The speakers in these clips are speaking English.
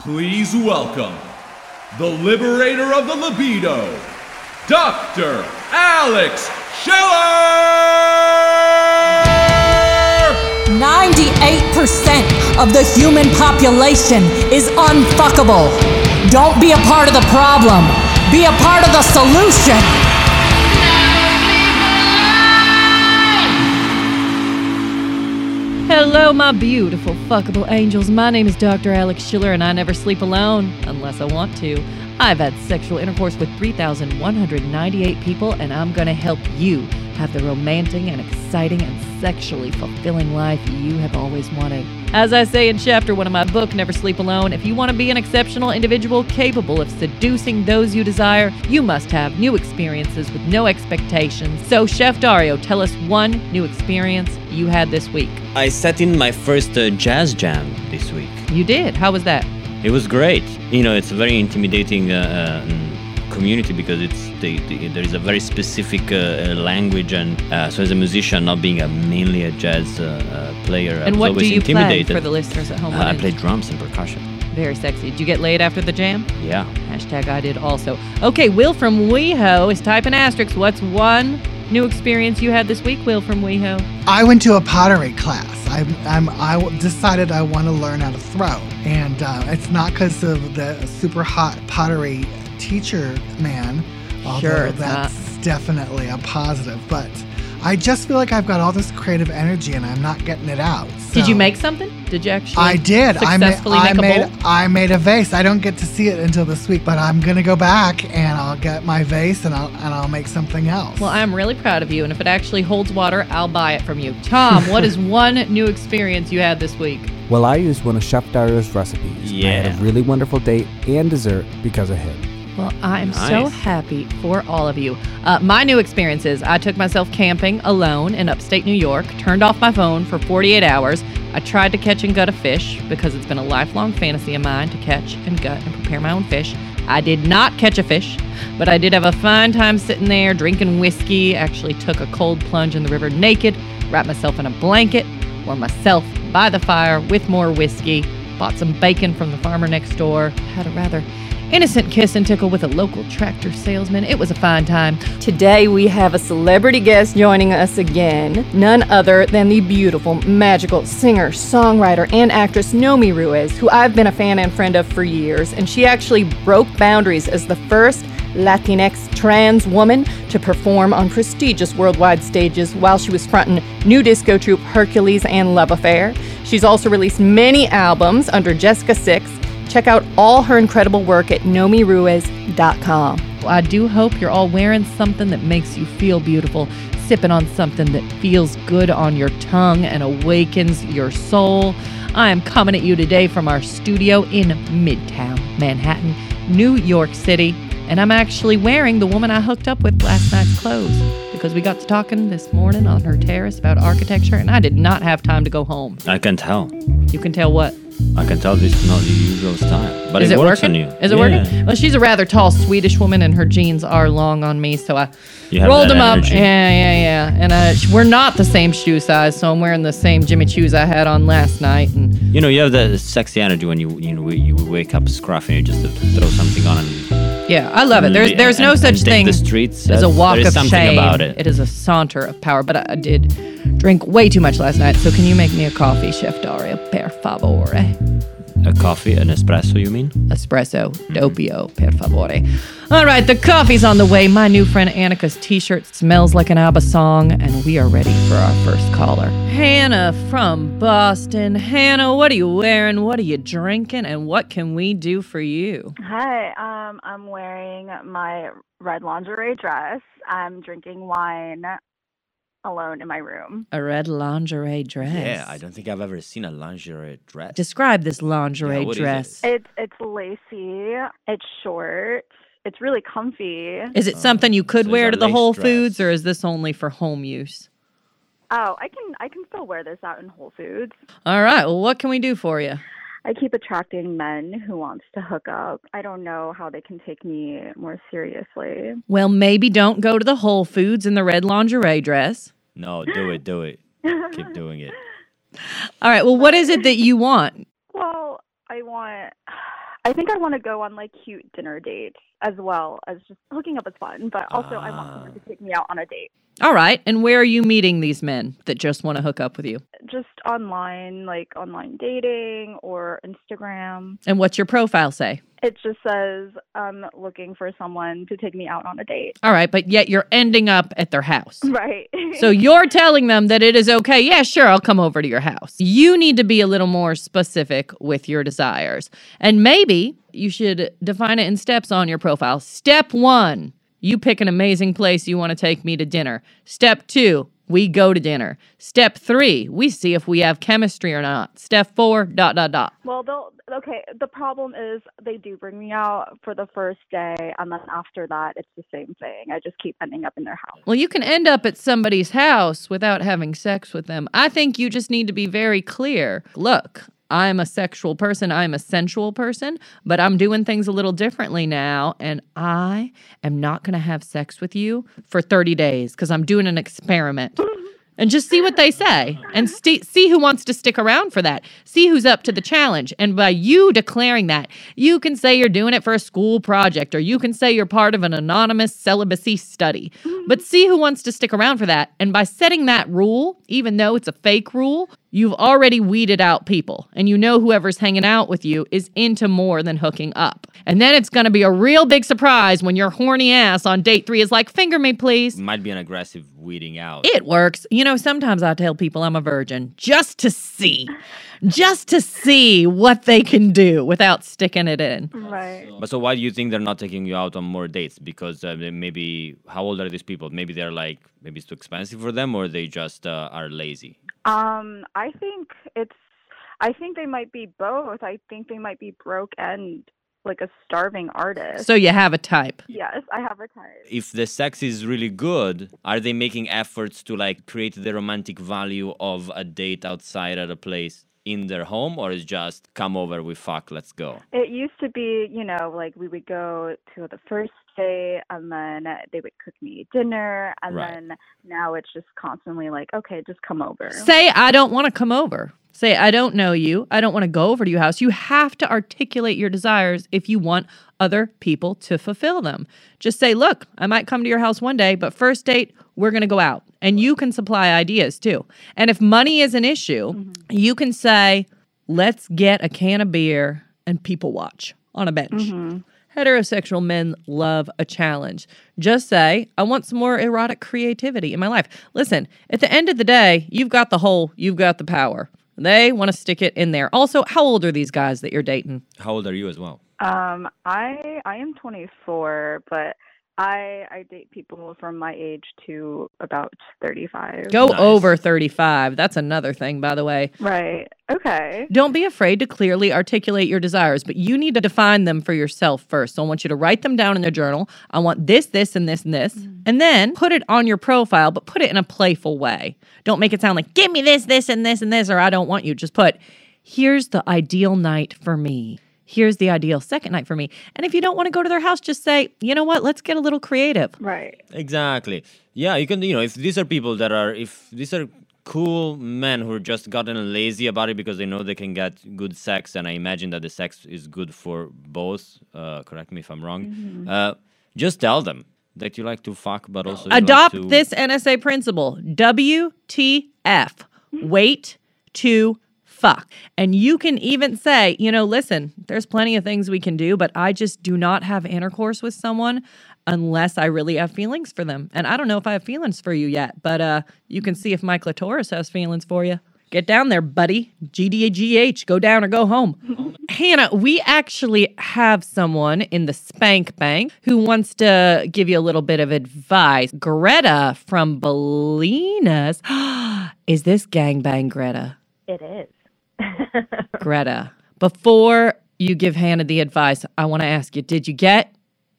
Please welcome the liberator of the libido, Dr. Alex Schiller! 98% of the human population is unfuckable. Don't be a part of the problem, be a part of the solution. Hello, my beautiful fuckable angels. My name is Dr. Alex Schiller, and I never sleep alone unless I want to. I've had sexual intercourse with 3,198 people, and I'm going to help you have the romantic and exciting and sexually fulfilling life you have always wanted. As I say in chapter one of my book, Never Sleep Alone, if you want to be an exceptional individual capable of seducing those you desire, you must have new experiences with no expectations. So, Chef Dario, tell us one new experience you had this week. I sat in my first uh, jazz jam this week. You did. How was that? It was great. You know, it's a very intimidating uh, uh, community because it's the, the, there is a very specific uh, uh, language, and uh, so as a musician, not being a mainly a jazz uh, uh, player, I And was what do always you play for the listeners at home? Uh, I play drums and percussion. Very sexy. Did you get laid after the jam? Yeah. Hashtag I did also. Okay, Will from WeHo is typing asterisk. What's one new experience you had this week, Will from WeHo? I went to a pottery class. I'm, I'm, I w- decided I want to learn how to throw. And uh, it's not because of the super hot pottery teacher man, although Sure, it's that's definitely a positive. But I just feel like I've got all this creative energy and I'm not getting it out. Did you make something? Did you actually? I did. I made. Successfully I make a made. bowl? I made a vase. I don't get to see it until this week, but I'm gonna go back and I'll get my vase and I'll and I'll make something else. Well, I'm really proud of you, and if it actually holds water, I'll buy it from you. Tom, what is one new experience you had this week? Well, I used one of Chef Dario's recipes. and I had a really wonderful date and dessert because of him. Well, I am so happy for all of you. Uh, my new experiences I took myself camping alone in upstate New York, turned off my phone for 48 hours. I tried to catch and gut a fish because it's been a lifelong fantasy of mine to catch and gut and prepare my own fish. I did not catch a fish, but I did have a fine time sitting there drinking whiskey. Actually, took a cold plunge in the river naked, wrapped myself in a blanket, warmed myself by the fire with more whiskey, bought some bacon from the farmer next door, had a rather innocent kiss and tickle with a local tractor salesman. It was a fine time. Today we have a celebrity guest joining us again, none other than the beautiful, magical singer, songwriter, and actress Nomi Ruiz, who I've been a fan and friend of for years, and she actually broke boundaries as the first Latinx trans woman to perform on prestigious worldwide stages while she was fronting new disco troupe Hercules and Love Affair. She's also released many albums under Jessica Six. Check out all her incredible work at nomiruiz.com. Well, I do hope you're all wearing something that makes you feel beautiful, sipping on something that feels good on your tongue and awakens your soul. I am coming at you today from our studio in Midtown Manhattan, New York City, and I'm actually wearing the woman I hooked up with last night's clothes because we got to talking this morning on her terrace about architecture, and I did not have time to go home. I can tell. You can tell what? I can tell this is not the usual style, but Is it, it works working? on you. Is it Yeah. working? Well, she's a rather tall Swedish woman, and her jeans are long on me, so I rolled them up. Yeah, yeah, yeah. And uh, we're not the same shoe size, so I'm wearing the same Jimmy Choos I had on last night. And You know, you have that sexy energy when you you know you wake up scruffy and you just throw something on and yeah, I love it. There's there's no and such take thing the streets. as a walk of shame. about it. It is a saunter of power. But I, I did drink way too much last night. So can you make me a coffee, Chef Dario, per favore? A coffee, an espresso, you mean? espresso doppio per favore. All right the coffee's on the way. My new friend annika's t-shirt smells like an abba song and we are ready for our first caller. Hannah from boston. Hannah what are you wearing? What are you drinking? And what can we do for you? Hi, um, I'm wearing my red lingerie dress. I'm drinking wine alone in my room. a red lingerie dress Yeah, I don't think I've ever seen a lingerie dress. describe this lingerie Yeah, what is it? dress It's it's lacy. It's short. It's really comfy. is it Oh, something you oh, could so wear to the whole dress. foods or is this only for home use Oh, I can I can still wear this out in Whole Foods. all right well what can we do for you I keep attracting men who wants to hook up. I don't know how they can take me more seriously. Well, maybe don't go to the Whole Foods in the red lingerie dress. No, do it, do it. Keep doing it. All right. Well, what is it that you want? Well, I want I think I want to go on like cute dinner dates as well as just hooking up is fun, but also I want ah. someone to take me out on a date. All right. And where are you meeting these men that just want to hook up with you? Just online, like online dating or Instagram. And what's your profile say? It just says I'm looking for someone to take me out on a date. All right. But yet you're ending up at their house. Right. So you're telling them that it is okay. Yeah, sure, I'll come over to your house. You need to be a little more specific with your desires. And maybe you should define it in steps on your profile. Step one, you pick an amazing place you want to take me to dinner. Step two, we go to dinner. Step three, we see if we have chemistry or not. Step four, dot, dot, dot. Well, they'll okay. The problem is they do bring me out for the first day, and then after that, it's the same thing. I just keep ending up in their house. Well, you can end up at somebody's house without having sex with them. I think you just need to be very clear. Look, I'm a sexual person, I'm a sensual person, but I'm doing things a little differently now. And I am not going to have sex with you for 30 days because I'm doing an experiment. And just see what they say and st- see who wants to stick around for that. See who's up to the challenge. And by you declaring that, you can say you're doing it for a school project or you can say you're part of an anonymous celibacy study. But see who wants to stick around for that. And by setting that rule, even though it's a fake rule, you've already weeded out people. And you know whoever's hanging out with you is into more than hooking up. And then it's going to be a real big surprise when your horny ass on date three is like, finger me, please. Might be an aggressive weeding out. It works. You know, sometimes I tell people I'm a virgin just to see, just to see what they can do without sticking it in. Right. But so why do you think they're not taking you out on more dates? Because uh, maybe how old are these people? Maybe they're like maybe it's too expensive for them, or they just uh, are lazy. Um, I think it's. I think they might be both. I think they might be broke and like a starving artist. So you have a type. yes, I have a type. If the sex is really good, are they making efforts to like create the romantic value of a date outside at a place in their home, or is just come over, we fuck, let's go? It used to be, you know, like we would go to the first date and then they would cook me dinner and Right. then now it's just constantly like, okay, just come over. Say, I don't want to come over. Say, I don't know you. I don't want to go over to your house. You have to articulate your desires if you want other people to fulfill them. Just say, look, I might come to your house one day, but first date, we're going to go out. And you can supply ideas too. And if money is an issue, mm-hmm. you can say, let's get a can of beer and people watch on a bench. Mm-hmm. Heterosexual men love a challenge. Just say, I want some more erotic creativity in my life. Listen, at the end of the day, you've got the hole, you've got the power. They want to stick it in there. Also, how old are these guys that you're dating? How old are you as well? Um, I I am 24, but I I date people from my age to about 35. Go Nice. over 35. That's another thing, by the way. Right. Okay. Don't be afraid to clearly articulate your desires, but you need to define them for yourself first. So I want you to write them down in a journal. I want this, this, and this, and this. Mm. And then put it on your profile, but put it in a playful way. Don't make it sound like, give me this, this, and this, and this, or I don't want you. Just put, here's the ideal night for me. Here's the ideal second night for me. And if you don't want to go to their house, just say, you know what? Let's get a little creative. Right. Exactly. Yeah, you can. You know, if these are people that are, if these are cool men who are just gotten lazy about it because they know they can get good sex, and I imagine that the sex is good for both. Uh, correct me if I'm wrong. Uh, just tell them that you like to fuck, but also you like Adopt to- this NSA principle WTF. Wait to fuck. And you can even say, you know, listen, there's plenty of things we can do, but I just do not have intercourse with someone unless I really have feelings for them. And I don't know if I have feelings for you yet, but uh, you can see if my clitoris has feelings for you. Get down there, buddy. GDGH, go down or go home. Hannah, we actually have someone in the Spank Bank who wants to give you a little bit of advice. Greta from Bolinas. Is this gangbang Greta? It is. Greta, before you give Hannah the advice, I want to ask you did you get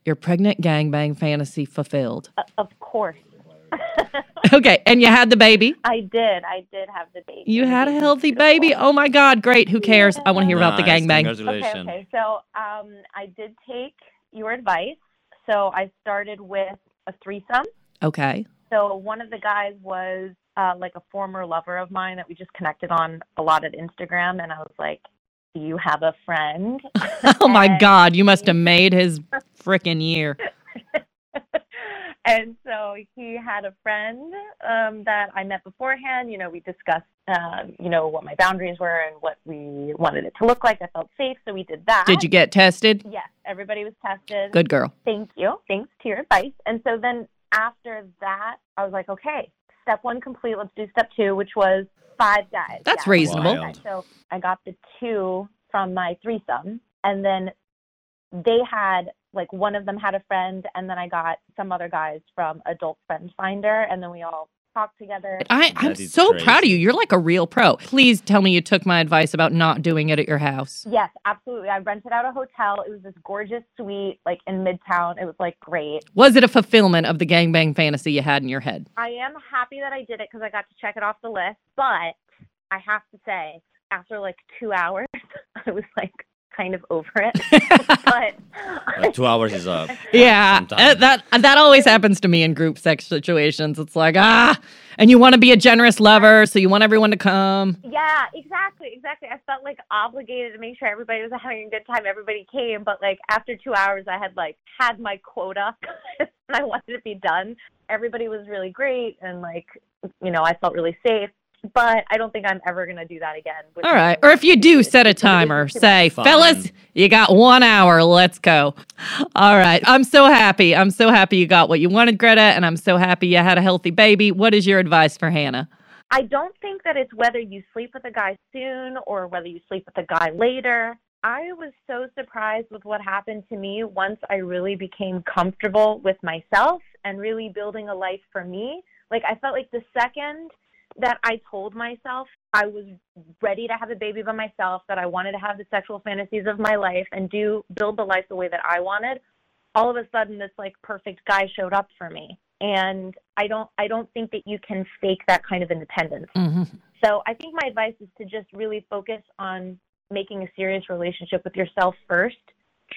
your pregnant gangbang fantasy fulfilled? of course. okay, and you had the baby? I did. I did have the baby. You had a healthy baby? Oh my God, great. Who cares? I want to hear about the Nice, gangbang. Congratulations. Okay, okay. So um, I did take your advice. So I started with a threesome. Okay. So one of the guys was uh, like a former lover of mine that we just connected on a lot at Instagram, and I was like, Do you have a friend? oh my And- God, you must have made his frickin' year. and so he had a friend um, that I met beforehand. You know, we discussed, um, you know, what my boundaries were and what we wanted it to look like. I felt safe, so we did that. Did you get tested? Yes, everybody was tested. Good girl. Thank you. Thanks to your advice. And so then after that, I was like, okay, step one complete. Let's do step two, which was five guys. That's Yeah. reasonable. Wild. So I got the two from my threesome, and then they had like one of them had a friend, and then I got some other guys from Adult Friend Finder, and then we all talked together. I, I'm That is so proud of you. You're like a real pro. Please tell me you took my advice about not doing it at your house. Yes, absolutely. I rented out a hotel. It was this gorgeous suite, like in Midtown. It was like great. Was it a fulfillment of the gangbang fantasy you had in your head? I am happy that I did it because I got to check it off the list. But I have to say, after like two hours, I was like kind of over it. but Uh, two hours is up. Yeah, uh, that that always happens to me in group sex situations. It's like ah, and you want to be a generous lover, so you want everyone to come. yeah, exactly, exactly. I felt like obligated to make sure everybody was having a good time. Everybody came, but like after two hours, I had like had my quota, and I wanted it to be done. Everybody was really great, and like you know, I felt really safe. But I don't think I'm ever gonna do that again. which All is right, or if you do, set a timer. Say, Fine. fellas, you got one hour. Let's go. All right, I'm so happy. I'm so happy you got what you wanted, Greta, and I'm so happy you had a healthy baby. What is your advice for Hannah? I don't think that it's whether you sleep with a guy soon or whether you sleep with a guy later. I was so surprised with what happened to me once I really became comfortable with myself and really building a life for me. Like, I felt like the second that I told myself I was ready to have a baby by myself, that I wanted to have the sexual fantasies of my life and do build the life the way that I wanted, all of a sudden this like perfect guy showed up for me. And I don't I don't think that you can fake that kind of independence. Mm-hmm. So I think my advice is to just really focus on making a serious relationship with yourself first,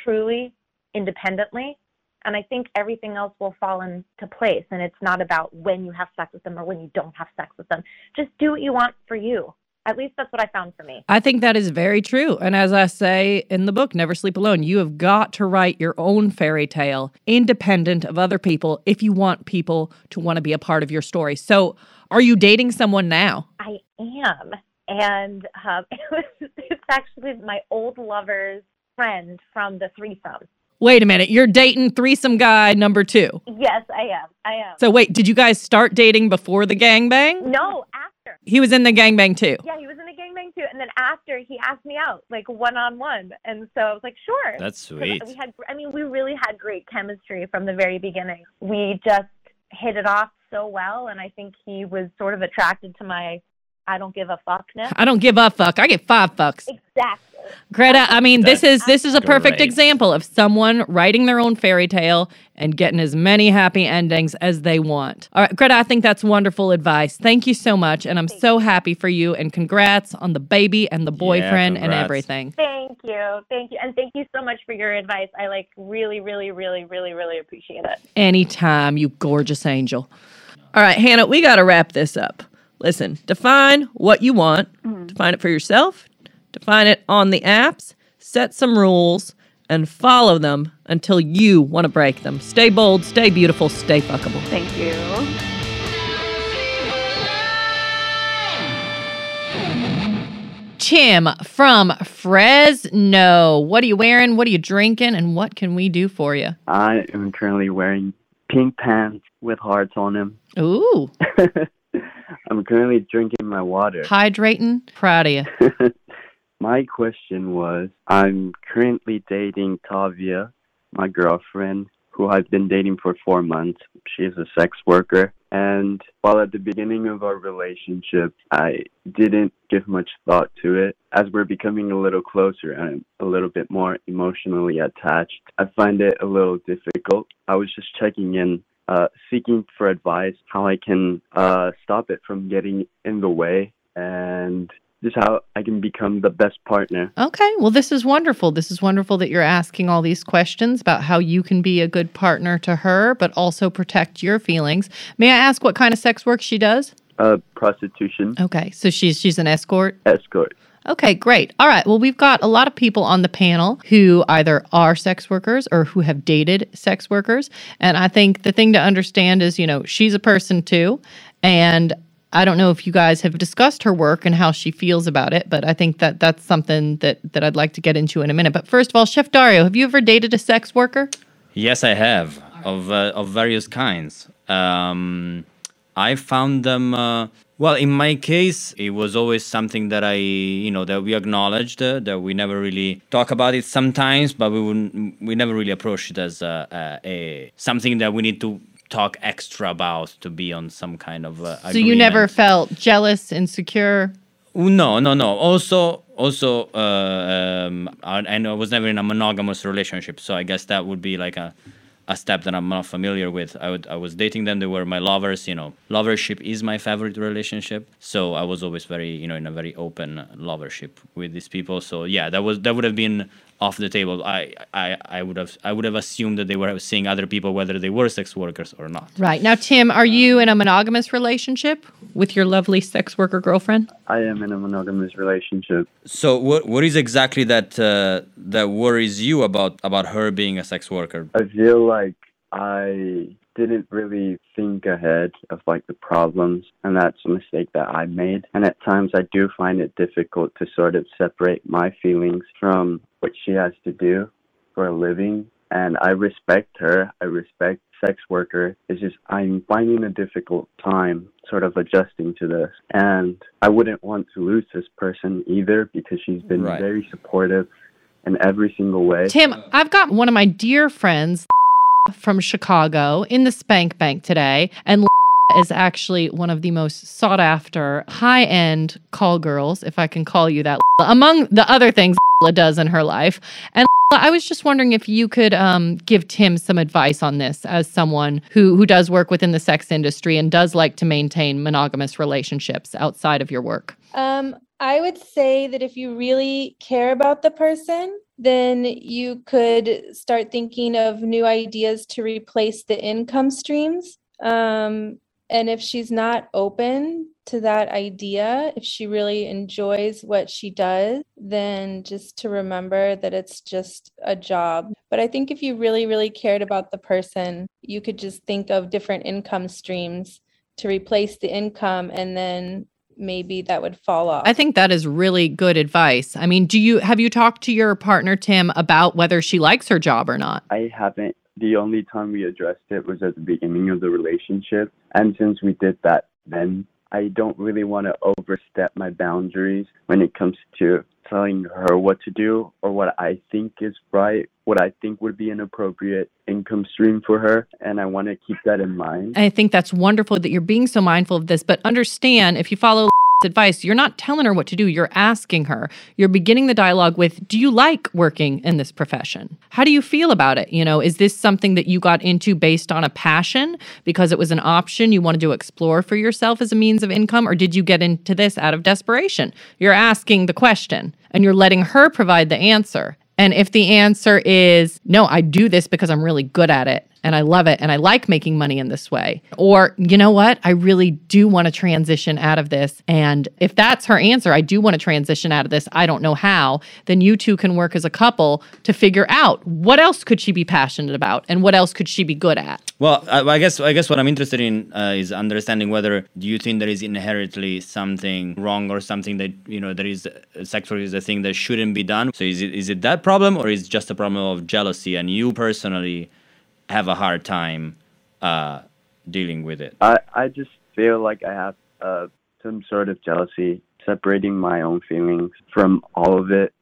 truly, independently. And I think everything else will fall into place. And it's not about when you have sex with them or when you don't have sex with them. Just do what you want for you. At least that's what I found for me. I think that is very true. And as I say in the book, Never Sleep Alone, you have got to write your own fairy tale independent of other people if you want people to want to be a part of your story. So, are you dating someone now? I am. And um, it was, it's actually my old lover's friend from the threesome. Wait a minute, you're dating threesome guy number two. Yes, I am. I am. So, wait, did you guys start dating before the gangbang? no, after. He was in the gangbang too. Yeah, he was in the gangbang too. And then after, he asked me out, like one on one. And so I was like, sure. That's sweet. We had, I mean, we really had great chemistry from the very beginning. We just hit it off so well. And I think he was sort of attracted to my I don't give a fuckness. I don't give a fuck. I get five fucks. Exactly. Greta, I mean, this is this is a perfect great. example of someone writing their own fairy tale and getting as many happy endings as they want. All right, Greta, I think that's wonderful advice. Thank you so much, and I'm so happy for you. And congrats on the baby and the boyfriend and everything. Thank you. Thank you. And thank you so much for your advice. I like really, really, really, really, really appreciate it. Anytime, you gorgeous angel. All right, Hannah, we got to wrap this up. Listen, define what you want, mm-hmm. define it for yourself, define it on the apps, set some rules, and follow them until you want to break them. Stay bold, stay beautiful, stay fuckable. Thank you. Tim from Fresno. What are you wearing? What are you drinking? And what can we do for you? I am currently wearing pink pants with hearts on them. Ooh, I'm currently drinking my water. hydrating. Proud of you. my question was I'm currently dating Tavia, my girlfriend, who I've been dating for four months. She's a sex worker. And while at the beginning of our relationship, I didn't give much thought to it. As we're becoming a little closer and a little bit more emotionally attached, I find it a little difficult. I was just checking in, uh, seeking for advice how I can uh, stop it from getting in the way and just how I can become the best partner. Okay, well, this is wonderful. This is wonderful that you're asking all these questions about how you can be a good partner to her, but also protect your feelings. May I ask what kind of sex work she does? Uh, prostitution, Okay, so she's she's an escort. escort. Okay, great. All right. Well, we've got a lot of people on the panel who either are sex workers or who have dated sex workers. And I think the thing to understand is, you know, she's a person too. And I don't know if you guys have discussed her work and how she feels about it, but I think that that's something that, that I'd like to get into in a minute. But first of all, Chef Dario, have you ever dated a sex worker? Yes, I have of uh, of various kinds. Um, I found them. Uh, well, in my case, it was always something that I, you know, that we acknowledged uh, that we never really talk about it sometimes, but we wouldn't, we never really approached it as a, a, a something that we need to talk extra about to be on some kind of. Uh, So you never felt jealous, insecure? No, no, no. Also, also, uh, um, I, and I was never in a monogamous relationship, so I guess that would be like a, a step that I'm not familiar with. I would, I was dating them; they were my lovers. You know, lovership is my favorite relationship, so I was always very, you know, in a very open lovership with these people. So yeah, that was that would have been off the table. I, I, I would have, I would have assumed that they were seeing other people, whether they were sex workers or not. Right. Now, Tim, are you in a monogamous relationship with your lovely sex worker girlfriend? I am in a monogamous relationship. So what what is exactly that uh, that worries you about about her being a sex worker? I feel like I didn't really think ahead of like the problems and that's a mistake that I made. And at times I do find it difficult to sort of separate my feelings from what she has to do for a living. And I respect her. I respect sex worker. It's just I'm finding a difficult time sort of adjusting to this. And I wouldn't want to lose this person either because she's been Right. very supportive in every single way. Tim, I've got one of my dear friends from Chicago in the Spank Bank today, and is actually one of the most sought after high end call girls, if I can call you that, among the other things does in her life. And I was just wondering if you could um, give Tim some advice on this as someone who, who does work within the sex industry and does like to maintain monogamous relationships outside of your work. Um, I would say that if you really care about the person, then you could start thinking of new ideas to replace the income streams. Um, and if she's not open to that idea, if she really enjoys what she does, then just to remember that it's just a job. But I think if you really, really cared about the person, you could just think of different income streams to replace the income and then maybe that would fall off. I think that is really good advice. I mean, do you have you talked to your partner Tim about whether she likes her job or not? I haven't. The only time we addressed it was at the beginning of the relationship. And since we did that then, I don't really want to overstep my boundaries when it comes to telling her what to do or what I think is right, what I think would be an appropriate income stream for her. And I want to keep that in mind. I think that's wonderful that you're being so mindful of this, but understand if you follow advice, you're not telling her what to do, you're asking her. You're beginning the dialogue with, "Do you like working in this profession? How do you feel about it? You know, is this something that you got into based on a passion because it was an option you wanted to explore for yourself as a means of income or did you get into this out of desperation?" You're asking the question and you're letting her provide the answer. And if the answer is, no, I do this because I'm really good at it and I love it and I like making money in this way, or you know what, I really do want to transition out of this. And if that's her answer, I do want to transition out of this, I don't know how, then you two can work as a couple to figure out what else could she be passionate about and what else could she be good at. Well, I, I guess I guess what I'm interested in uh, is understanding whether do you think there is inherently something wrong or something that you know there is uh, sex work is a thing that shouldn't be done. So is it is it that problem or is it just a problem of jealousy and you personally have a hard time uh, dealing with it? I, I just feel like I have uh, some sort of jealousy separating my own feelings from all of it.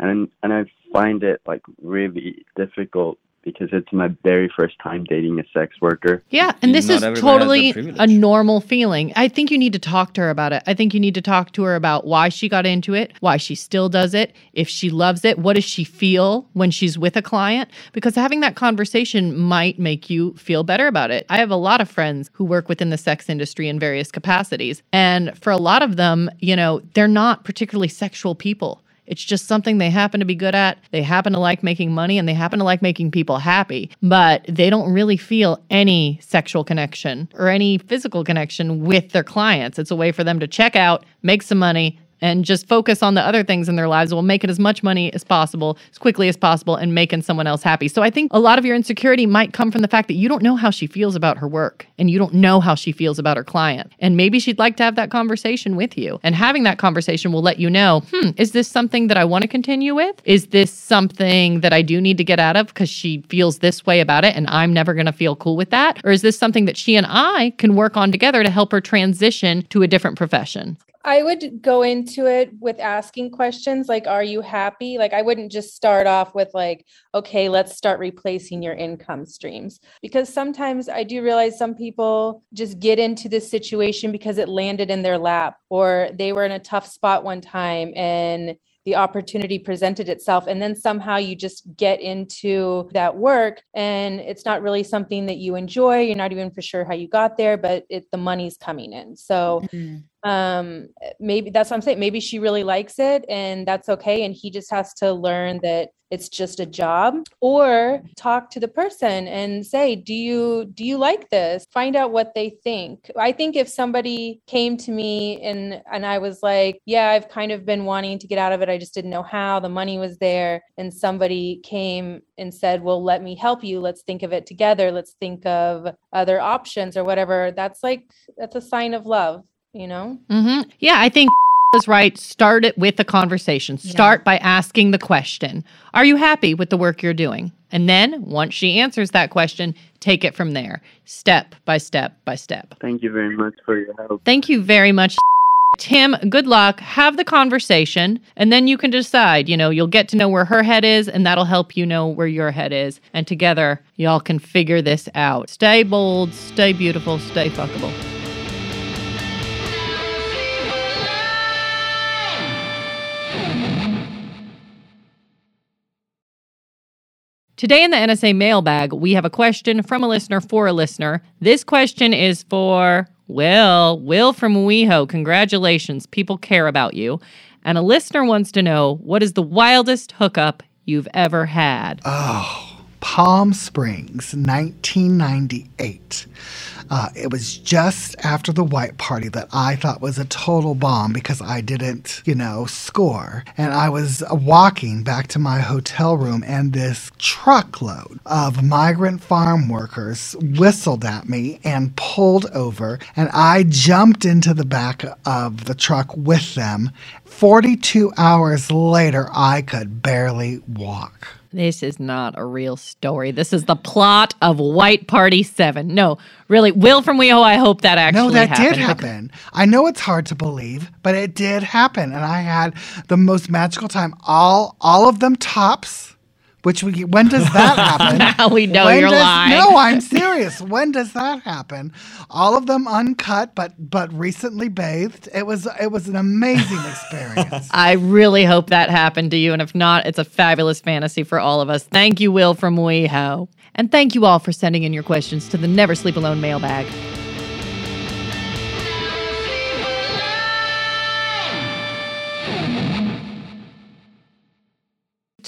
And, and I find it like really difficult because it's my very first time dating a sex worker. Yeah, and this Not is totally a normal feeling. I think you need to talk to her about it. I think you need to talk to her about why she got into it, why she still does it, if she loves it, what does she feel when she's with a client? Because having that conversation might make you feel better about it. I have a lot of friends who work within the sex industry in various capacities, and for a lot of them, you know, they're not particularly sexual people. It's just something they happen to be good at. They happen to like making money and they happen to like making people happy, but they don't really feel any sexual connection or any physical connection with their clients. It's a way for them to check out, make some money, and just focus on the other things in their lives will make it as much money as possible, as quickly as possible, and making someone else happy. So I think a lot of your insecurity might come from the fact that you don't know how she feels about her work and you don't know how she feels about her client. And maybe she'd like to have that conversation with you. And having that conversation will let you know, hmm, is this something that I want to continue with? Is this something that I do need to get out of because she feels this way about it and I'm never going to feel cool with that? Or is this something that she and I can work on together to help her transition to a different profession? I would go into it with asking questions like, Are you happy? Like, I wouldn't just start off with, like, Okay, let's start replacing your income streams. Because sometimes I do realize some people just get into this situation because it landed in their lap or they were in a tough spot one time and the opportunity presented itself and then somehow you just get into that work and it's not really something that you enjoy you're not even for sure how you got there but it, the money's coming in so mm-hmm um maybe that's what i'm saying maybe she really likes it and that's okay and he just has to learn that it's just a job or talk to the person and say do you do you like this? Find out what they think. I think if somebody came to me and and i was like yeah i've kind of been wanting to get out of it i just didn't know how the money was there and somebody came and said well let me help you let's think of it together let's think of other options or whatever that's like that's a sign of love you know? Mm-hmm. Yeah, I think is right. Start it with a conversation. Start yeah. by asking the question Are you happy with the work you're doing? And then once she answers that question, take it from there, step by step by step. Thank you very much for your help. Thank you very much. Tim, good luck. Have the conversation, and then you can decide. You know, you'll get to know where her head is, and that'll help you know where your head is. And together, y'all can figure this out. Stay bold, stay beautiful, stay fuckable. Today in the NSA mailbag, we have a question from a listener for a listener. This question is for Will. Will from WeHo. Congratulations. People care about you. And a listener wants to know what is the wildest hookup you've ever had? Oh, Palm Springs, 1998. Uh, it was just after the white party that I thought was a total bomb because I didn't, you know, score. And I was walking back to my hotel room, and this truckload of migrant farm workers whistled at me and pulled over. And I jumped into the back of the truck with them. 42 hours later, I could barely walk. This is not a real story. This is the plot of White Party 7. No, really. Will from WeHo, I hope that actually No, that happened. did happen. I know it's hard to believe, but it did happen. And I had the most magical time. All all of them tops which we when does that happen? now we know when you're does, lying. No, I'm serious. when does that happen? All of them uncut, but but recently bathed. It was it was an amazing experience. I really hope that happened to you, and if not, it's a fabulous fantasy for all of us. Thank you, Will from WeHo, and thank you all for sending in your questions to the Never Sleep Alone mailbag.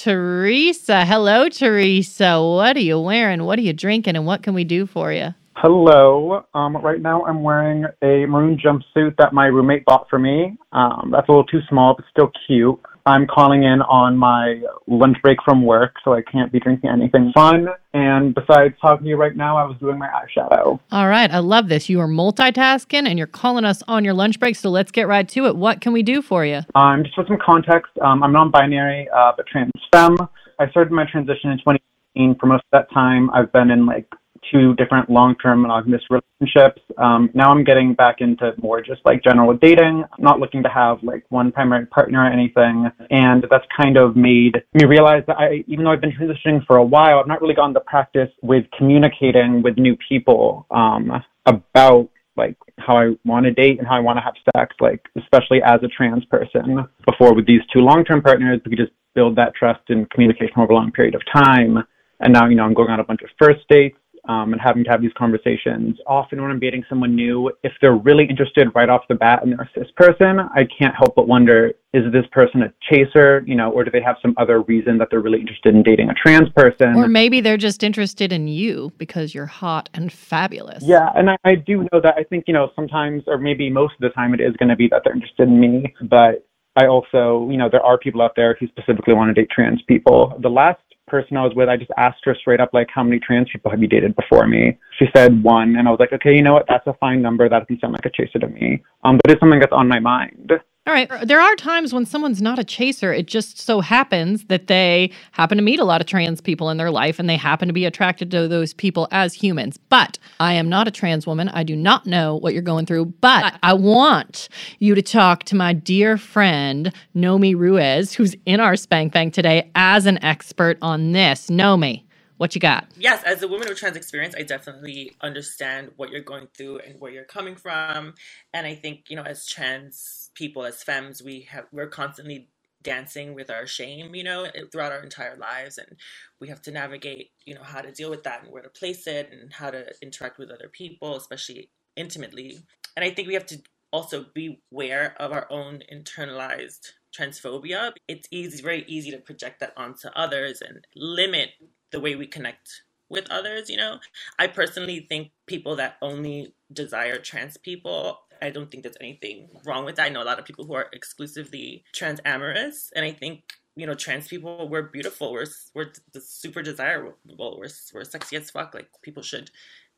Teresa. Hello, Teresa. What are you wearing? What are you drinking? And what can we do for you? Hello. Um, right now, I'm wearing a maroon jumpsuit that my roommate bought for me. Um, that's a little too small, but still cute. I'm calling in on my lunch break from work, so I can't be drinking anything fun. And besides talking to you right now, I was doing my eyeshadow. All right. I love this. You are multitasking and you're calling us on your lunch break, so let's get right to it. What can we do for you? Um, just for some context, um, I'm non binary, uh, but trans femme. I started my transition in 2018. For most of that time, I've been in like two different long-term monogamous relationships. Um, now I'm getting back into more just like general dating. I'm not looking to have like one primary partner or anything. And that's kind of made me realize that I, even though I've been transitioning for a while, I've not really gotten the practice with communicating with new people um, about like how I want to date and how I want to have sex, like especially as a trans person. Before with these two long-term partners, we just build that trust and communication over a long period of time. And now, you know, I'm going on a bunch of first dates um, and having to have these conversations. Often when I'm dating someone new, if they're really interested right off the bat and they're a cis person, I can't help but wonder, is this person a chaser, you know, or do they have some other reason that they're really interested in dating a trans person? Or maybe they're just interested in you because you're hot and fabulous. Yeah, and I, I do know that I think, you know, sometimes or maybe most of the time it is going to be that they're interested in me, but I also, you know, there are people out there who specifically want to date trans people. The last person I was with, I just asked her straight up, like, how many trans people have you dated before me? She said one, and I was like, okay, you know what? That's a fine number. That doesn't sound like a chaser to me. Um, but it's something that's on my mind. All right. There are times when someone's not a chaser. It just so happens that they happen to meet a lot of trans people in their life and they happen to be attracted to those people as humans. But I am not a trans woman. I do not know what you're going through. But I want you to talk to my dear friend, Nomi Ruiz, who's in our Spank Bank today as an expert on this. Nomi. What you got? Yes, as a woman with trans experience, I definitely understand what you're going through and where you're coming from. And I think, you know, as trans people, as femmes, we have we're constantly dancing with our shame, you know, throughout our entire lives and we have to navigate, you know, how to deal with that and where to place it and how to interact with other people, especially intimately. And I think we have to also be aware of our own internalized transphobia. It's easy, very easy to project that onto others and limit the way we connect with others, you know. I personally think people that only desire trans people, I don't think there's anything wrong with that. I know a lot of people who are exclusively trans amorous, and I think you know, trans people, we're beautiful. We're we're super desirable. We're we're sexy as fuck. Like people should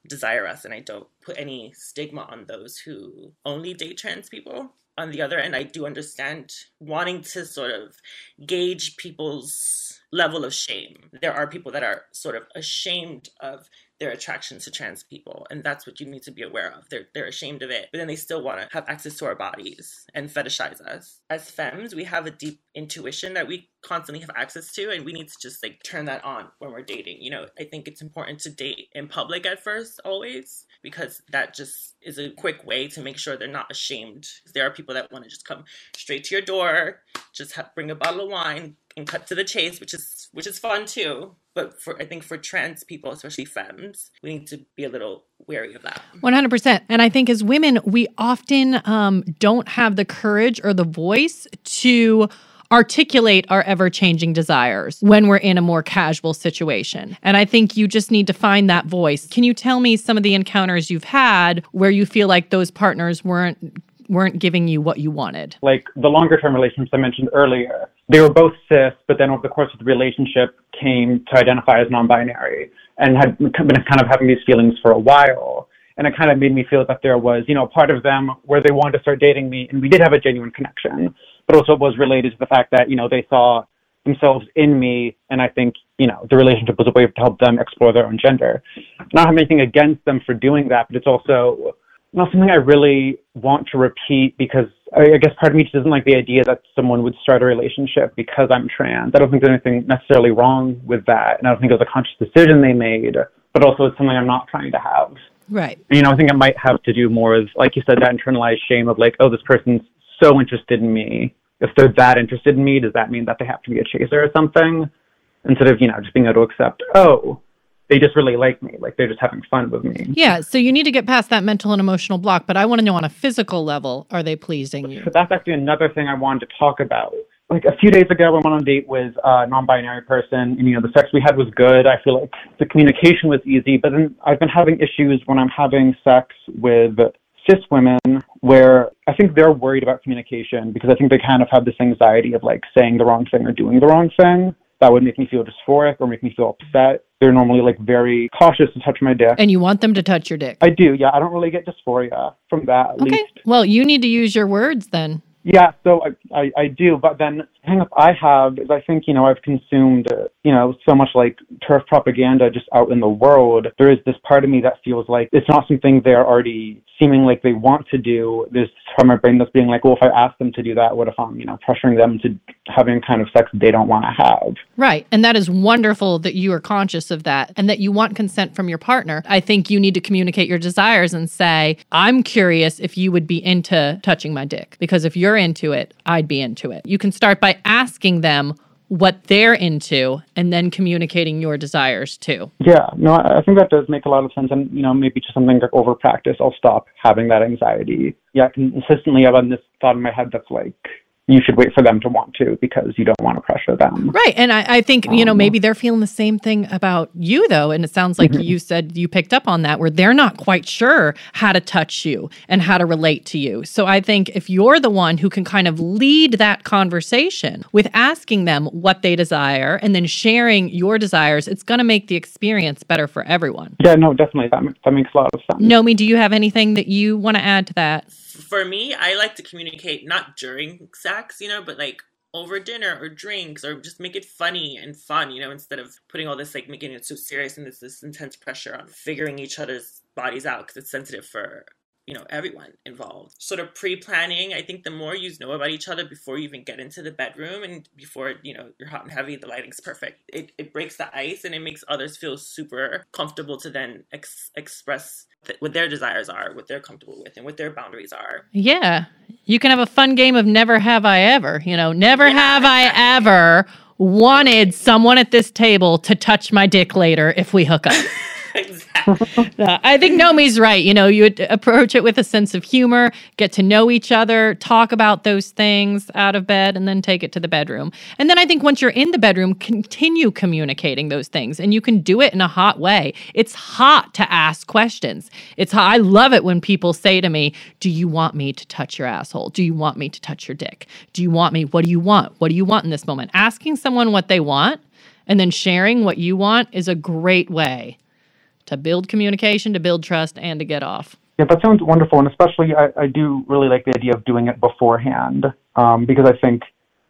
desire us, and I don't put any stigma on those who only date trans people. On the other end, I do understand wanting to sort of gauge people's level of shame. There are people that are sort of ashamed of their attraction to trans people, and that's what you need to be aware of. They're they're ashamed of it, but then they still want to have access to our bodies and fetishize us. As femmes, we have a deep intuition that we constantly have access to, and we need to just like turn that on when we're dating. You know, I think it's important to date in public at first, always, because that just is a quick way to make sure they're not ashamed. There are people that want to just come straight to your door, just bring a bottle of wine, and cut to the chase, which is which is fun too. But for I think for trans people, especially femmes, we need to be a little wary of that. One hundred percent. And I think as women, we often um, don't have the courage or the voice to articulate our ever changing desires when we're in a more casual situation. And I think you just need to find that voice. Can you tell me some of the encounters you've had where you feel like those partners weren't weren't giving you what you wanted? Like the longer term relationships I mentioned earlier, they were both cis, but then over the course of the relationship came to identify as non binary and had been kind of having these feelings for a while. And it kind of made me feel that there was, you know, part of them where they wanted to start dating me, and we did have a genuine connection, but also it was related to the fact that, you know, they saw themselves in me, and I think, you know, the relationship was a way to help them explore their own gender. Not have anything against them for doing that, but it's also not something I really want to repeat because I, I guess part of me just doesn't like the idea that someone would start a relationship because I'm trans. I don't think there's anything necessarily wrong with that, and I don't think it was a conscious decision they made. But also, it's something I'm not trying to have. Right. You know, I think it might have to do more with, like you said, that internalized shame of like, oh, this person's so interested in me. If they're that interested in me, does that mean that they have to be a chaser or something? Instead of, you know, just being able to accept, oh, they just really like me. Like they're just having fun with me. Yeah. So you need to get past that mental and emotional block. But I want to know on a physical level, are they pleasing you? So that's actually another thing I wanted to talk about. Like a few days ago, I went on a date with a non-binary person, and you know the sex we had was good. I feel like the communication was easy, but then I've been having issues when I'm having sex with cis women where I think they're worried about communication because I think they kind of have this anxiety of like saying the wrong thing or doing the wrong thing that would make me feel dysphoric or make me feel upset. They're normally like very cautious to touch my dick. And you want them to touch your dick. I do, yeah. I don't really get dysphoria from that at okay. least. Well, you need to use your words then. Yeah, so I, I, I do, but then hang up I have is I think, you know, I've consumed, you know, so much like TERF propaganda just out in the world. There is this part of me that feels like it's not something they're already seeming like they want to do. There's from my brain that's being like, well, if I ask them to do that, what if I'm, you know, pressuring them to having kind of sex they don't want to have? Right. And that is wonderful that you are conscious of that and that you want consent from your partner. I think you need to communicate your desires and say, I'm curious if you would be into touching my dick. Because if you're into it, I'd be into it. You can start by asking them what they're into and then communicating your desires too. Yeah, no, I think that does make a lot of sense. And, you know, maybe just something like over practice, I'll stop having that anxiety. Yeah, consistently I've had this thought in my head that's like, you should wait for them to want to because you don't want to pressure them. Right. And I, I think, you know, Um, maybe they're feeling the same thing about you, though. And it sounds like Mhm. you said you picked up on that, where they're not quite sure how to touch you and how to relate to you. So I think if you're the one who can kind of lead that conversation with asking them what they desire and then sharing your desires, it's going to make the experience better for everyone. Yeah, no, definitely. That, that makes a lot of sense. Nomi, do you have anything that you want to add to that? For me, I like to communicate not during sex, you know, but like over dinner or drinks or just make it funny and fun, you know, instead of putting all this like making it so serious and this this intense pressure on figuring each other's bodies out because it's sensitive for you know everyone involved. Sort of pre-planning. I think the more you know about each other before you even get into the bedroom and before you know you're hot and heavy, the lighting's perfect. It it breaks the ice and it makes others feel super comfortable to then ex- express th- what their desires are, what they're comfortable with, and what their boundaries are. Yeah. You can have a fun game of never have I ever. You know, never have I ever wanted someone at this table to touch my dick later if we hook up. Uh, I think Nomi's right. You know, you approach it with a sense of humor, get to know each other, talk about those things out of bed, and then take it to the bedroom. And then I think once you're in the bedroom, continue communicating those things, and you can do it in a hot way. It's hot to ask questions. It's hot. I love it when people say to me, "Do you want me to touch your asshole? Do you want me to touch your dick? Do you want me? What do you want? What do you want in this moment?" Asking someone what they want and then sharing what you want is a great way to build communication, to build trust, and to get off. Yeah, that sounds wonderful, and especially I, I do really like the idea of doing it beforehand um, because I think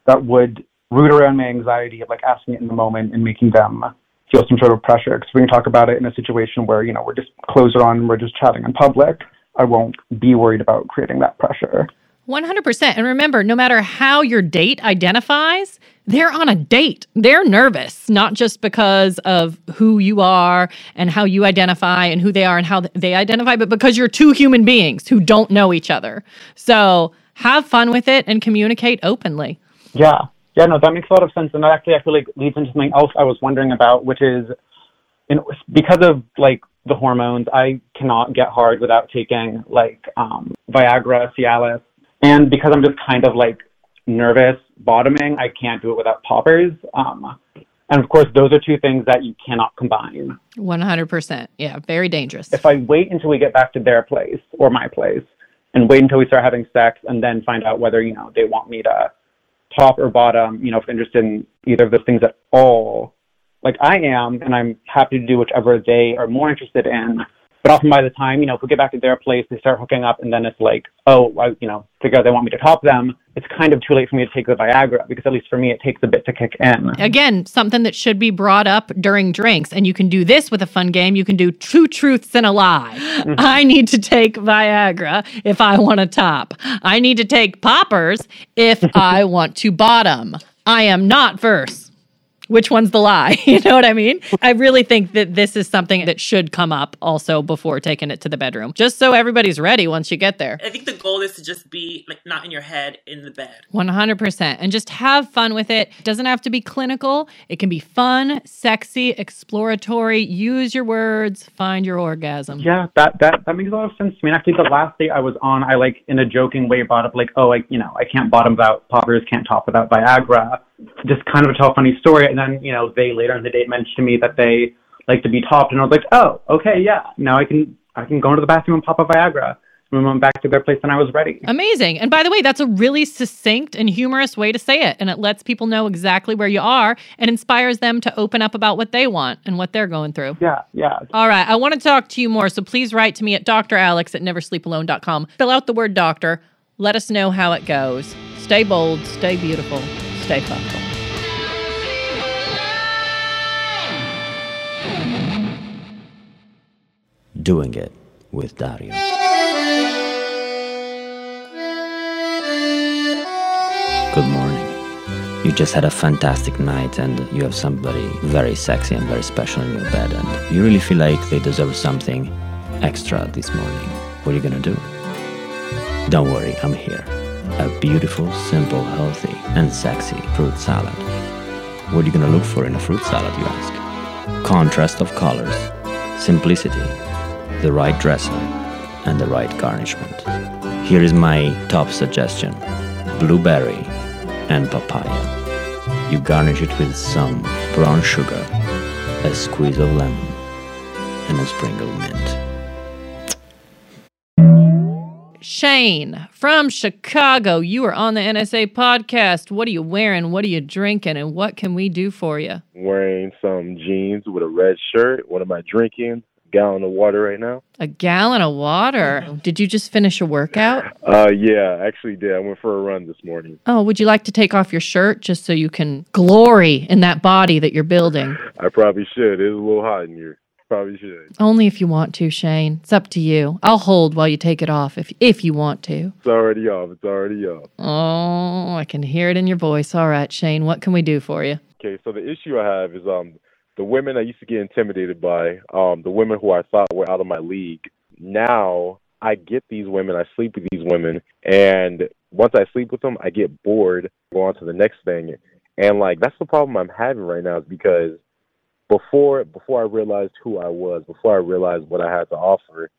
that would root around my anxiety of like asking it in the moment and making them feel some sort of pressure. Because we can talk about it in a situation where you know we're just closed on, and we're just chatting in public. I won't be worried about creating that pressure. 100%. And remember, no matter how your date identifies, they're on a date. They're nervous, not just because of who you are and how you identify and who they are and how they identify, but because you're two human beings who don't know each other. So have fun with it and communicate openly. Yeah, yeah, no, that makes a lot of sense, and that actually I feel like leads into something else I was wondering about, which is, in, because of like the hormones, I cannot get hard without taking like um, Viagra, Cialis, and because I'm just kind of like nervous bottoming, I can't do it without poppers. Um, and of course, those are two things that you cannot combine. 100%. Yeah, very dangerous. If I wait until we get back to their place or my place, and wait until we start having sex, and then find out whether you know they want me to top or bottom, you know, if they're interested in either of those things at all, like I am, and I'm happy to do whichever they are more interested in. But often by the time, you know, if we get back to their place, they start hooking up, and then it's like, oh, I, you know, figure out they want me to top them. It's kind of too late for me to take the Viagra because at least for me, it takes a bit to kick in. Again, something that should be brought up during drinks. And you can do this with a fun game. You can do two truths and a lie. Mm-hmm. I need to take Viagra if I want to top. I need to take poppers if I want to bottom. I am not verse. Which one's the lie? You know what I mean? I really think that this is something that should come up also before taking it to the bedroom, just so everybody's ready once you get there. I think the goal is to just be like not in your head in the bed. 100%. And just have fun with it. It doesn't have to be clinical. It can be fun, sexy, exploratory. Use your words, find your orgasm. Yeah, that that that makes a lot of sense to me. And actually, the last date I was on, I like in a joking way brought up like, oh, like you know, I can't bottom without poppers, can't top without Viagra. Just kind of tell a funny story, and then you know, they later in the date mentioned to me that they like to be topped, and I was like, oh, okay, yeah, now I can I can go into the bathroom and pop a Viagra. And we went back to their place, and I was ready. Amazing. And by the way, that's a really succinct and humorous way to say it. And it lets people know exactly where you are and inspires them to open up about what they want and what they're going through. Yeah, yeah. All right. I want to talk to you more. So please write to me at dralex at neversleepalone.com. Fill out the word doctor. Let us know how it goes. Stay bold, stay beautiful, stay fuckable. Doing it with Dario. Good morning. You just had a fantastic night and you have somebody very sexy and very special in your bed and you really feel like they deserve something extra this morning. What are you gonna do? Don't worry, I'm here. A beautiful, simple, healthy, and sexy fruit salad. What are you gonna look for in a fruit salad, you ask? Contrast of colors, simplicity, the right dressing, and the right garnishment. Here is my top suggestion blueberry and papaya. You garnish it with some brown sugar, a squeeze of lemon, and a sprinkle of mint. Shane from Chicago, you are on the NSA podcast. What are you wearing? What are you drinking? And what can we do for you? Wearing some jeans with a red shirt. What am I drinking? A gallon of water right now. A gallon of water. Did you just finish a workout? Uh, yeah, I actually did. I went for a run this morning. Oh, would you like to take off your shirt just so you can glory in that body that you're building? I probably should. It's a little hot in here. Probably should. Only if you want to, Shane. It's up to you. I'll hold while you take it off if if you want to. It's already off. It's already off. Oh, I can hear it in your voice. All right, Shane, what can we do for you? Okay, so the issue I have is um the women I used to get intimidated by, um, the women who I thought were out of my league. Now I get these women, I sleep with these women, and once I sleep with them, I get bored, go on to the next thing. And like that's the problem I'm having right now is because before before I realized who I was, before I realized what I had to offer,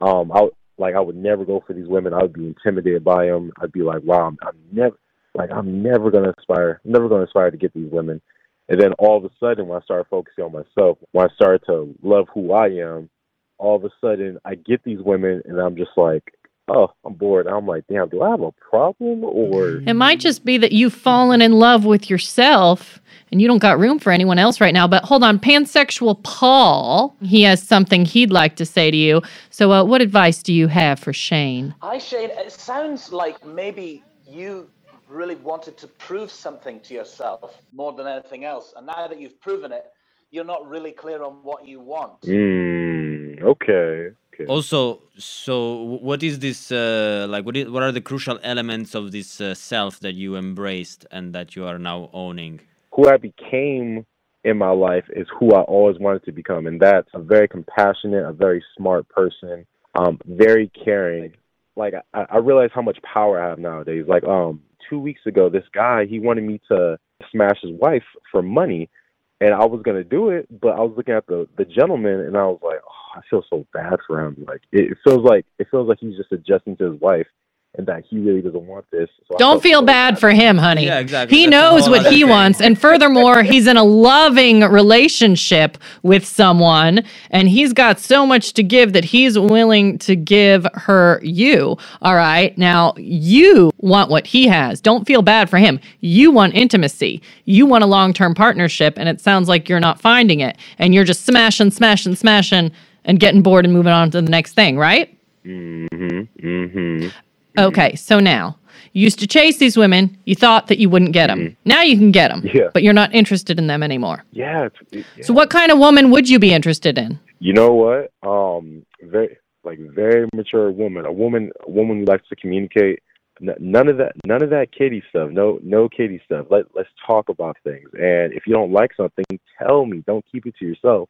um, I like I would never go for these women. I would be intimidated by them. I'd be like, wow, I'm, I'm never like I'm never gonna aspire, I'm never gonna aspire to get these women. And then all of a sudden, when I started focusing on myself, when I started to love who I am, all of a sudden I get these women, and I'm just like, oh, I'm bored. I'm like, damn, do I have a problem or? It might just be that you've fallen in love with yourself and you don't got room for anyone else right now. But hold on, pansexual Paul, he has something he'd like to say to you. So, uh, what advice do you have for Shane? Hi, Shane. It sounds like maybe you really wanted to prove something to yourself more than anything else. And now that you've proven it, you're not really clear on what you want. Mm, okay. Okay. Also, so what is this uh, like? What is, what are the crucial elements of this uh, self that you embraced and that you are now owning? who I became in my life is who I always wanted to become, and that's a very compassionate, a very smart person, um, very caring. Like I, I realize how much power I have nowadays. Like um, two weeks ago, this guy he wanted me to smash his wife for money, and I was gonna do it, but I was looking at the the gentleman, and I was like, oh, I feel so bad for him. Like it, it feels like it feels like he's just adjusting to his wife, and that he really doesn't want this. So Don't feel so bad for him, honey. Yeah, exactly. He That's knows what he thing. wants. And furthermore, he's in a loving relationship with someone and he's got so much to give that he's willing to give her you. All right. Now, you want what he has. Don't feel bad for him. You want intimacy. You want a long term partnership. And it sounds like you're not finding it. And you're just smashing, smashing, smashing and getting bored and moving on to the next thing, right? Mm-hmm. Mm-hmm. Okay, so now you used to chase these women. You thought that you wouldn't get them. Now you can get them, Mm-hmm. Yeah. but you're not interested in them anymore. Yeah, it's, it, yeah. So, what kind of woman would you be interested in? You know what? Um, very like very mature woman, a woman, a woman who likes to communicate. N- none of that, none of that kitty stuff. No, no kitty stuff. Let Let's talk about things. And if you don't like something, tell me. Don't keep it to yourself.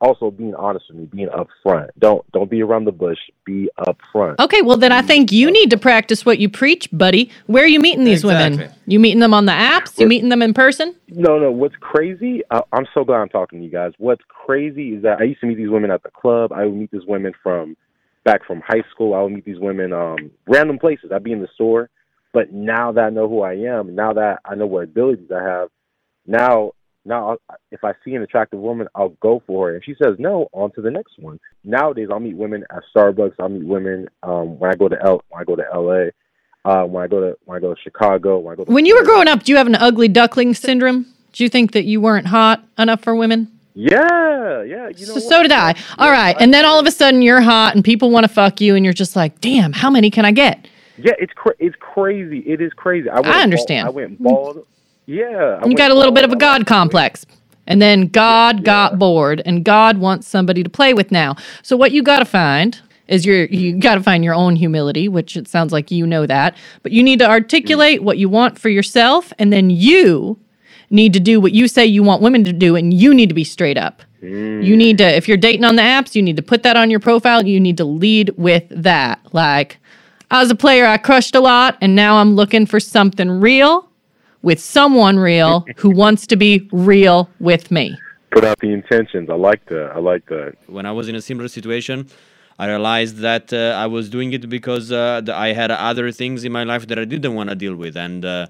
Also, being honest with me, being upfront. Don't don't be around the bush. Be upfront. Okay, well, then I think you need to practice what you preach, buddy. Where are you meeting these women? You meeting them on the apps? You meeting them in person? No, no. What's crazy? I, I'm so glad I'm talking to you guys. What's crazy is that I used to meet these women at the club. I would meet these women from back from high school. I would meet these women um random places. I'd be in the store. But now that I know who I am, now that I know what abilities I have, now now if I see an attractive woman, I'll go for her. If she says no, on to the next one. Nowadays, I'll meet women at Starbucks. I'll meet women um, when I go to L when I go to LA, uh, when I go to when I go to Chicago, when I go When you were growing up, do you have an ugly duckling syndrome? Do you think that you weren't hot enough for women? Yeah, yeah. You know So, so did I. All right. And then all of a sudden you're hot and people want to fuck you and you're just like, damn, how many can I get? Yeah, it's cra- it's crazy. It is crazy. I, bald- understand. I went bald. Yeah, I You got a little bit of a God complex. And then God got bored and God wants somebody to play with now. So what you got to find is your you got to find your own humility, which it sounds like you know that, but you need to articulate what you want for yourself and then you need to do what you say you want women to do and you need to be straight up. You need to if you're dating on the apps, you need to put that on your profile, you need to lead with that. Like I was a player, I crushed a lot and now I'm looking for something real with someone real who wants to be real with me. Put out the intentions. I like that. I like that. when I was in a similar situation, I realized that uh, I was doing it because uh, I had other things in my life that I didn't want to deal with, and uh,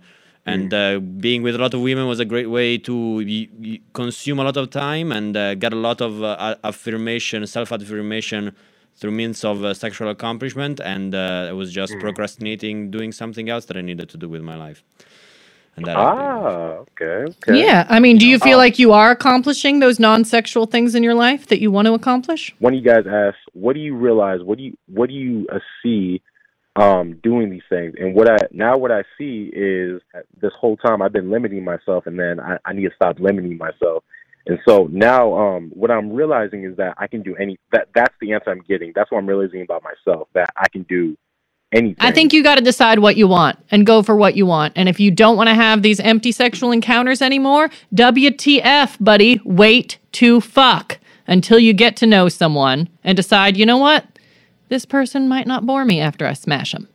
and uh, being with a lot of women was a great way to y- y- consume a lot of time and uh, get a lot of uh, affirmation, self-affirmation through means of uh, sexual accomplishment. And uh, I was just Mm. procrastinating, doing something else that I needed to do with my life. And that I- Ah, okay, okay. Yeah. I mean, do you feel Um, like you are accomplishing those non sexual things in your life that you want to accomplish? one of you guys asked, "What do you realize? What do you what do you uh, see um, doing these things?" And what I now what I see is this whole time I've been limiting myself, and then I, I need to stop limiting myself. And so now, um, what I'm realizing is that I can do any. That that's the answer I'm getting. That's what I'm realizing about myself. That I can do anything. I think you got to decide what you want and go for what you want. And if you don't want to have these empty sexual encounters anymore, WTF, buddy, wait to fuck until you get to know someone and decide, you know what? This person might not bore me after I smash them.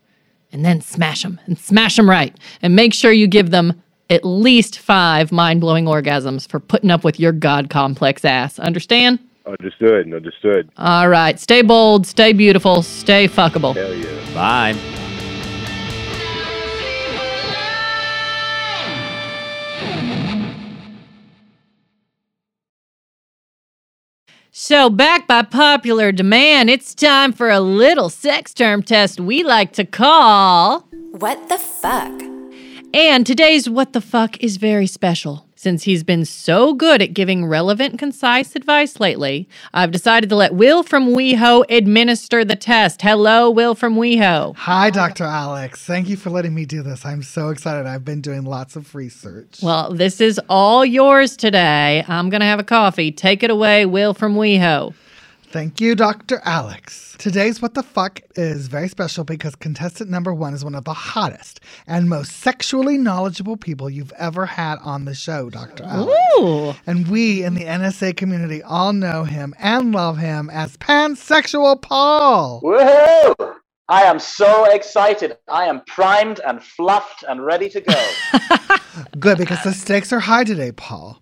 And then smash them and smash them right. And make sure you give them at least five mind blowing orgasms for putting up with your God complex ass. Understand? Understood. Understood. All right. Stay bold, stay beautiful, stay fuckable. Hell yeah. Bye. So, back by popular demand, it's time for a little sex term test we like to call. What the fuck? And today's What the Fuck is very special. Since he's been so good at giving relevant, concise advice lately, I've decided to let Will from WeHo administer the test. Hello, Will from WeHo. Hi, Dr. Alex. Thank you for letting me do this. I'm so excited. I've been doing lots of research. Well, this is all yours today. I'm going to have a coffee. Take it away, Will from WeHo. Thank you, Dr. Alex. Today's What the Fuck is very special because contestant number one is one of the hottest and most sexually knowledgeable people you've ever had on the show, Dr. Alex. Ooh. And we in the NSA community all know him and love him as pansexual Paul. Woohoo! I am so excited. I am primed and fluffed and ready to go. Good, because the stakes are high today, Paul.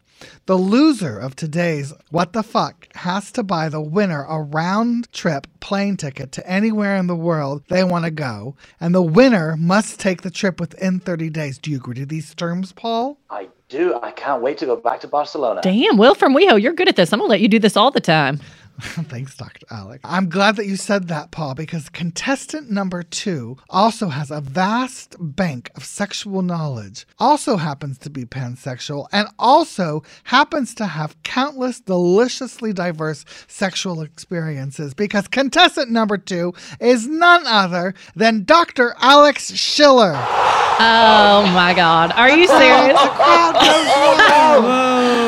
The loser of today's What the Fuck has to buy the winner a round trip plane ticket to anywhere in the world they want to go, and the winner must take the trip within 30 days. Do you agree to these terms, Paul? I do. I can't wait to go back to Barcelona. Damn, Will from WeHo, you're good at this. I'm going to let you do this all the time. Thanks, Dr. Alex. I'm glad that you said that, Paul, because contestant number two also has a vast bank of sexual knowledge, also happens to be pansexual, and also happens to have countless deliciously diverse sexual experiences because contestant number two is none other than Dr. Alex Schiller. Oh my God. Are you serious?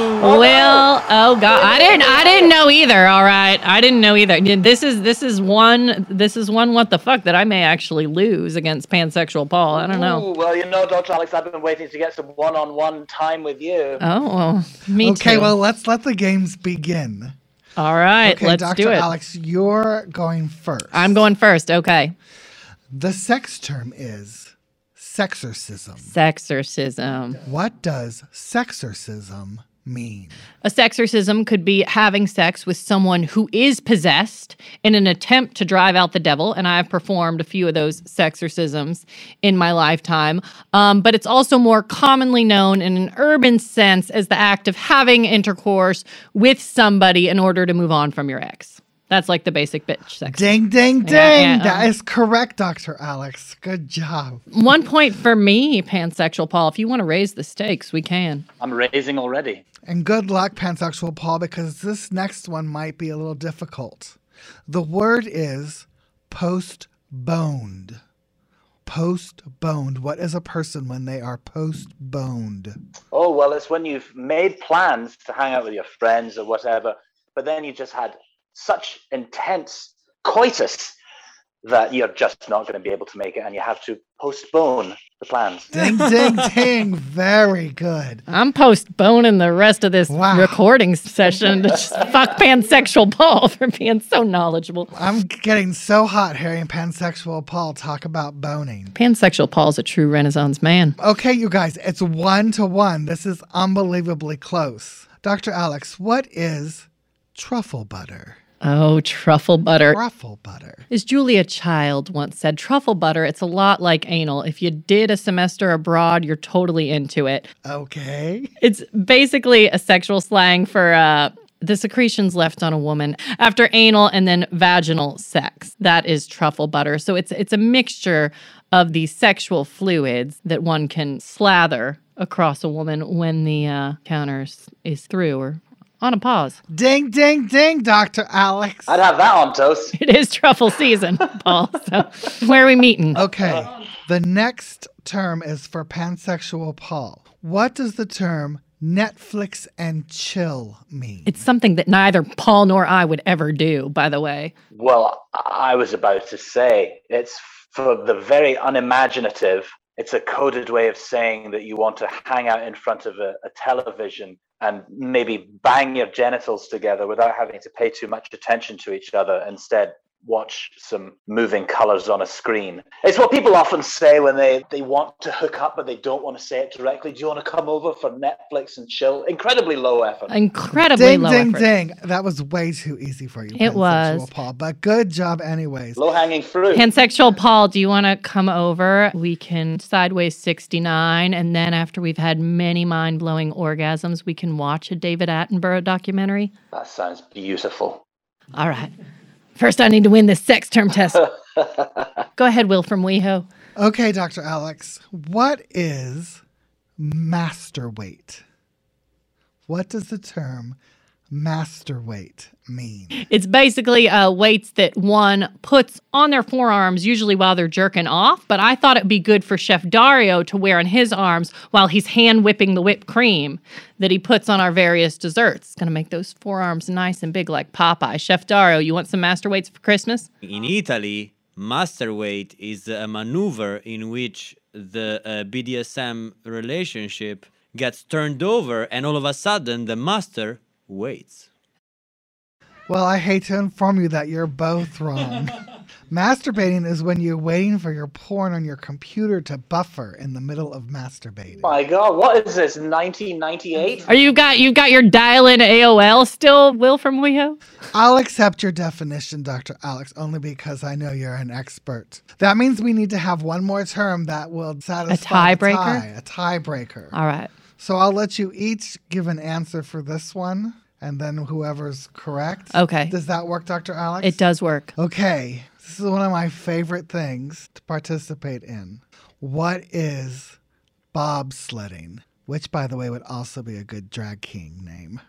Will, oh God, I didn't, I didn't know either. All right, I didn't know either. This is, this is one, this is one. What the fuck that I may actually lose against pansexual Paul. I don't know. Ooh, well, you know, Dr. Alex, I've been waiting to get some one on one time with you. Oh, well, me okay, too. Okay, well, let's let the games begin. All right, okay, let's Dr. do it. Alex, you're going first. I'm going first. Okay. The sex term is sexorcism. Sexorcism. What does sexorcism mean? A sexorcism could be having sex with someone who is possessed in an attempt to drive out the devil. And I've performed a few of those sexorcisms in my lifetime. Um, but it's also more commonly known in an urban sense as the act of having intercourse with somebody in order to move on from your ex. That's like the basic bitch sex. Ding, ding, ding. Yeah, yeah, That um, is correct, Dr. Alex. Good job. One point for me, pansexual Paul. If you want to raise the stakes, we can. I'm raising already. And good luck, pansexual Paul, because this next one might be a little difficult. The word is postponed. Postponed. What is a person when they are postponed? Oh, well, it's when you've made plans to hang out with your friends or whatever, but then you just had such intense coitus that you're just not going to be able to make it and you have to postpone the plans. Ding, ding, ding. Very good. I'm postponing the rest of this recording session to just fuck pansexual Paul for being so knowledgeable. I'm getting so hot hearing pansexual Paul talk about boning. Pansexual Paul's a true Renaissance man. Okay, you guys, it's one to one. This is unbelievably close. Dr. Alex, what is truffle butter? Oh, truffle butter. Truffle butter. As Julia Child once said, truffle butter, it's a lot like anal. If you did a semester abroad, you're totally into it. Okay. It's basically a sexual slang for uh, the secretions left on a woman after anal and then vaginal sex. That is truffle butter. So it's it's a mixture of the sexual fluids that one can slather across a woman when the uh, counter is through or on a pause. Ding, ding, ding, Dr. Alex. I'd have that on toast. It is truffle season, Paul. So where are we meeting? Okay. The next term is for pansexual Paul. What does the term Netflix and chill mean? It's something that neither Paul nor I would ever do, by the way. Well, I was about to say it's for the very unimaginative. It's a coded way of saying that you want to hang out in front of a, a television and maybe bang your genitals together without having to pay too much attention to each other. Instead, watch some moving colors on a screen. It's what people often say when they, they want to hook up, but they don't want to say it directly. Do you want to come over for Netflix and chill? Incredibly low effort. Incredibly ding, low ding, effort. ding. That was way too easy for you. It pansexual was. Paul. But good job, anyways. Low hanging fruit. Pansexual Paul, do you want to come over? We can sideways 69. And then after we've had many mind blowing orgasms, we can watch a David Attenborough documentary. That sounds beautiful. All right. First, I need to win this sex term test. Go ahead, Will from WeHo. Okay, Dr. Alex. What is master weight? What does the term master weight mean? It's basically uh, weights that one puts on their forearms, usually while they're jerking off. But I thought it'd be good for Chef Dario to wear on his arms while he's hand whipping the whipped cream that he puts on our various desserts. It's gonna make those forearms nice and big like Popeye. Chef Dario, you want some master weights for Christmas? In Italy, master weight is a maneuver in which the uh, BDSM relationship gets turned over, and all of a sudden the master waits. Well, I hate to inform you that you're both wrong. Masturbating is when you're waiting for your porn on your computer to buffer in the middle of masturbating. Oh my God, what is this? 1998? Are you got you got your dial in AOL still, Will from WeHo? I'll accept your definition, Dr. Alex, only because I know you're an expert. That means we need to have one more term that will satisfy a tiebreaker? tie, a tiebreaker. All right. So I'll let you each give an answer for this one, and then whoever's correct. Okay. Does that work, Dr. Alex? It does work. Okay. This is one of my favorite things to participate in. What is bobsledding? Which, by the way, would also be a good drag king name.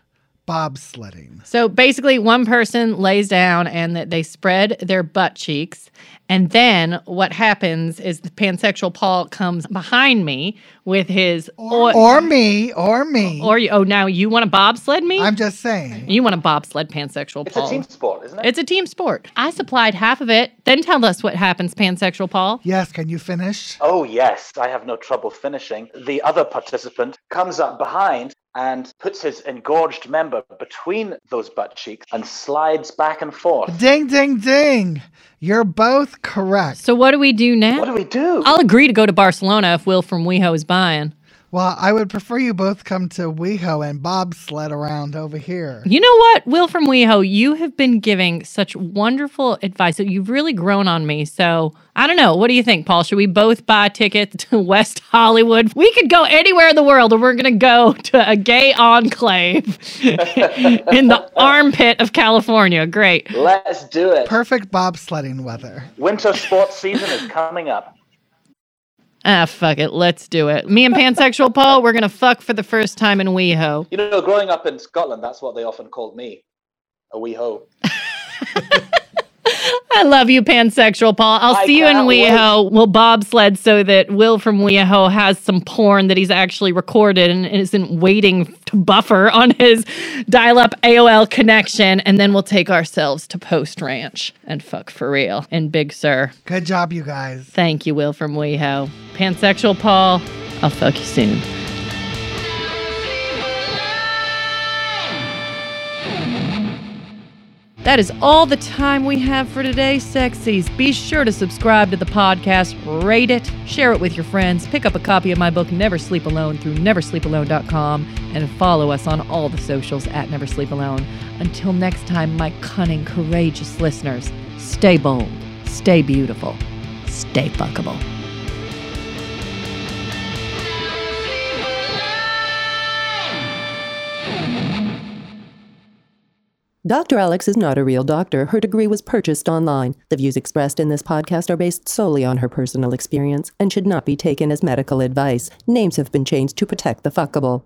Bobsledding. So basically, one person lays down and that they spread their butt cheeks. And then what happens is the pansexual Paul comes behind me with his or, Or me, or me. or you, oh now you want to bobsled me? I'm just saying. You want to bobsled pansexual It's Paul? a team sport, isn't it? It's a team sport. I supplied half of it. Then tell us what happens, pansexual Paul. Yes, can you finish? Oh, yes, I have no trouble finishing. The other participant comes up behind and puts his engorged member between those butt cheeks and slides back and forth. Ding, ding, ding. You're both correct. So what do we do now? What do we do? I'll agree to go to Barcelona if Will from WeHo is buying. Well, I would prefer you both come to WeHo and bobsled around over here. You know what, Will from WeHo, you have been giving such wonderful advice. that You've really grown on me. So I don't know. What do you think, Paul? Should we both buy tickets to West Hollywood? We could go anywhere in the world, or we're going to go to a gay enclave in the armpit of California. Great. Let's do it. Perfect bobsledding weather. Winter sports season is coming up. Ah, fuck it. Let's do it. Me and pansexual Paul, we're going to fuck for the first time in WeHo. You know, growing up in Scotland, that's what they often called me a wee ho. I love you, pansexual Paul. I'll I see you in can't. WeHo. We'll bobsled so that Will from WeHo has some porn that he's actually recorded and isn't waiting to buffer on his dial up AOL connection. And then we'll take ourselves to Post Ranch and fuck for real. And Big Sur. Good job, you guys. Thank you, Will from WeHo. Pansexual Paul, I'll fuck you soon. That is all the time we have for today, sexies. Be sure to subscribe to the podcast, rate it, share it with your friends, pick up a copy of my book, Never Sleep Alone, through neversleepalone.com, and follow us on all the socials at Never Sleep Alone. Until next time, my cunning, courageous listeners, stay bold, stay beautiful, stay fuckable. Dr. Alex is not a real doctor. Her degree was purchased online. The views expressed in this podcast are based solely on her personal experience and should not be taken as medical advice. Names have been changed to protect the fuckable.